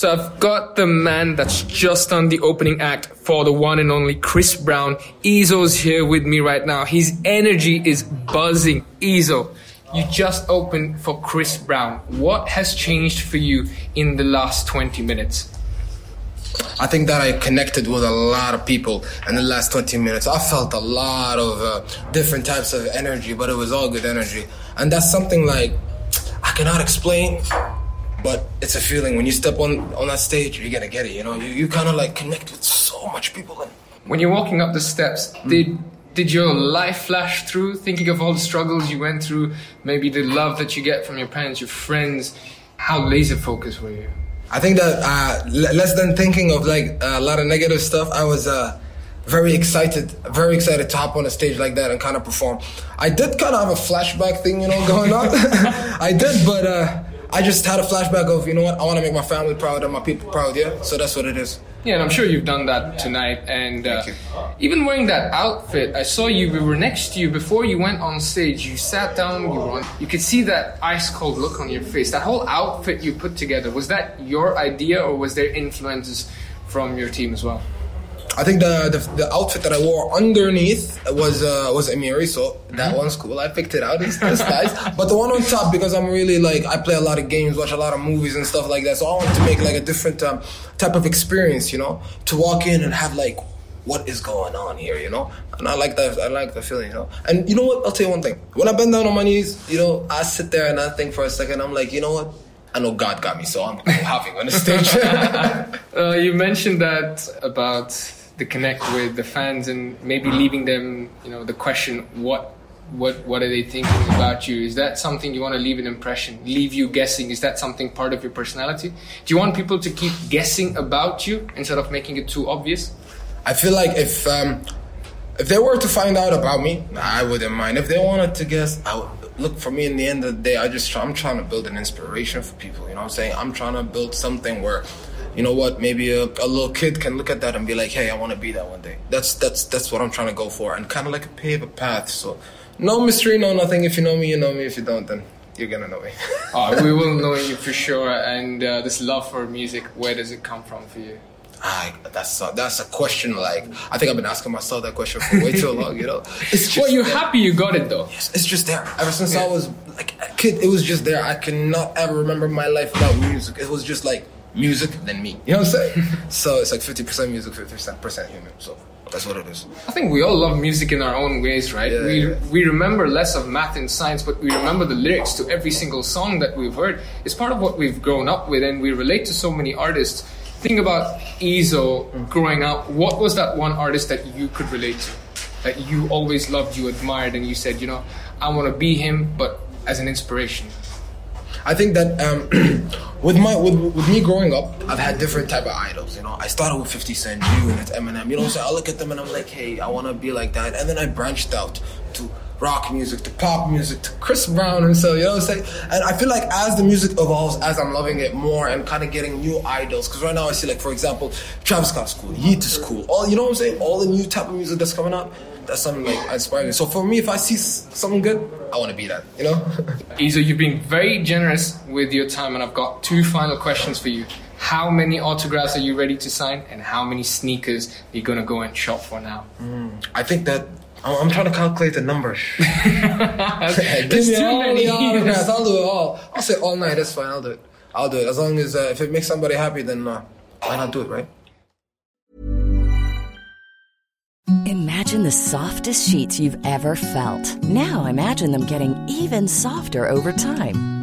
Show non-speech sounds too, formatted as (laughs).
So I've got the man that's just on the opening act for the one and only Chris Brown. EZOW's here with me right now. His energy is buzzing. Ezo, you just opened for Chris Brown. What has changed for you in the last 20 minutes? I think that I connected with a lot of people in the last 20 minutes. I felt a lot of uh, different types of energy, but it was all good energy. And that's something like I cannot explain, but it's a feeling. When you step on, on that stage, you're gonna get it, you know? You, you kind of like connect with so much people. And When you're walking up the steps, did did your life flash through? Thinking of all the struggles you went through, maybe the love that you get from your parents, your friends. How laser focused were you? I think that uh, l- less than thinking of like a lot of negative stuff, I was uh, very excited, very excited to hop on a stage like that and kind of perform. I did kind of have a flashback thing, you know, going on. (laughs) I did, but uh, I just had a flashback of, you know what, I want to make my family proud and my people proud, yeah? So that's what it is. Yeah, and I'm sure you've done that tonight. And uh, even wearing that outfit, I saw you. We were next to you before you went on stage. You sat down. You were on. You could see that ice cold look on your face. That whole outfit you put together was that your idea, or was there influences from your team as well? I think the, the the outfit that I wore underneath was uh, was Amiri, so that one's cool. I picked it out. It's, it's nice. (laughs) But the one on top, because I'm really like I play a lot of games, watch a lot of movies and stuff like that. So I wanted to make like a different um, type of experience, you know, to walk in and have like what is going on here, you know. And I like that. I like the feeling, you know. And you know what? I'll tell you one thing. When I bend down on my knees, you know, I sit there and I think for a second. I'm like, you know what? I know God got me, so I'm having on the stage. Uh, you mentioned that about the connect with the fans and maybe leaving them, you know, the question, what, what, what are they thinking about you? Is that something you want to leave an impression, leave you guessing? Is that something part of your personality? Do you want people to keep guessing about you instead of making it too obvious? I feel like if um, if they were to find out about me, I wouldn't mind. If they wanted to guess, I would, look for me. In the end of the day, I just I'm trying to build an inspiration for people. You know what I'm saying? I'm trying to build something where, you know what, maybe a, a little kid can look at that and be like, hey, I want to be that one day. That's that's that's what I'm trying to go for, and kind of like pave a path. So, no mystery, no nothing. If you know me, you know me. If you don't, then you're gonna know me. oh, (laughs) we will know you for sure. And uh, this love for music, where does it come from for you? I, that's a, that's a question. Like I think I've been asking myself that question for way too long. You know, (laughs) it's just well, you're there. happy you got it though. Yes, it's just there. Ever since I was like a kid, it was just there. I cannot ever remember my life without music. It was just like music, than me. You know what I'm saying? (laughs) so it's like 50% music, 50% human. So that's what it is. I think we all love music in our own ways, right? Yeah, we yeah. we remember less of math and science, but we remember the lyrics to every single song that we've heard. It's part of what we've grown up with, and we relate to so many artists. Think about Ezo growing up. What was that one artist that you could relate to? That you always loved, you admired, and you said, you know, I want to be him, but as an inspiration. I think that um, (clears throat) with my with, with me growing up, I've had different type of idols. You know, I started with 50 Cent, you, and it's Eminem. You know, so I look at them and I'm like, hey, I want to be like that. And then I branched out to rock music to pop music to Chris Brown and so you know what I'm saying. And I feel like as the music evolves, as I'm loving it more and kind of getting new idols, because right now I see like for example, Travis Scott's cool, Yeat is cool, all you know what I'm saying, all the new type of music that's coming up. That's something like inspiring. So for me, if I see something good, I want to be that. You know. (laughs) Isa, you've been very generous with your time, and I've got two final questions for you. How many autographs are you ready to sign, and how many sneakers are you gonna go and shop for now? Mm. I think that I'm I'm trying to calculate the numbers. (laughs) Give There's too all many. the. (laughs) I'll do it all. I'll say all night. That's fine. I'll do it. I'll do it as long as uh, if it makes somebody happy, then uh, why not do it, right? Imagine the softest sheets you've ever felt. Now imagine them getting even softer over time.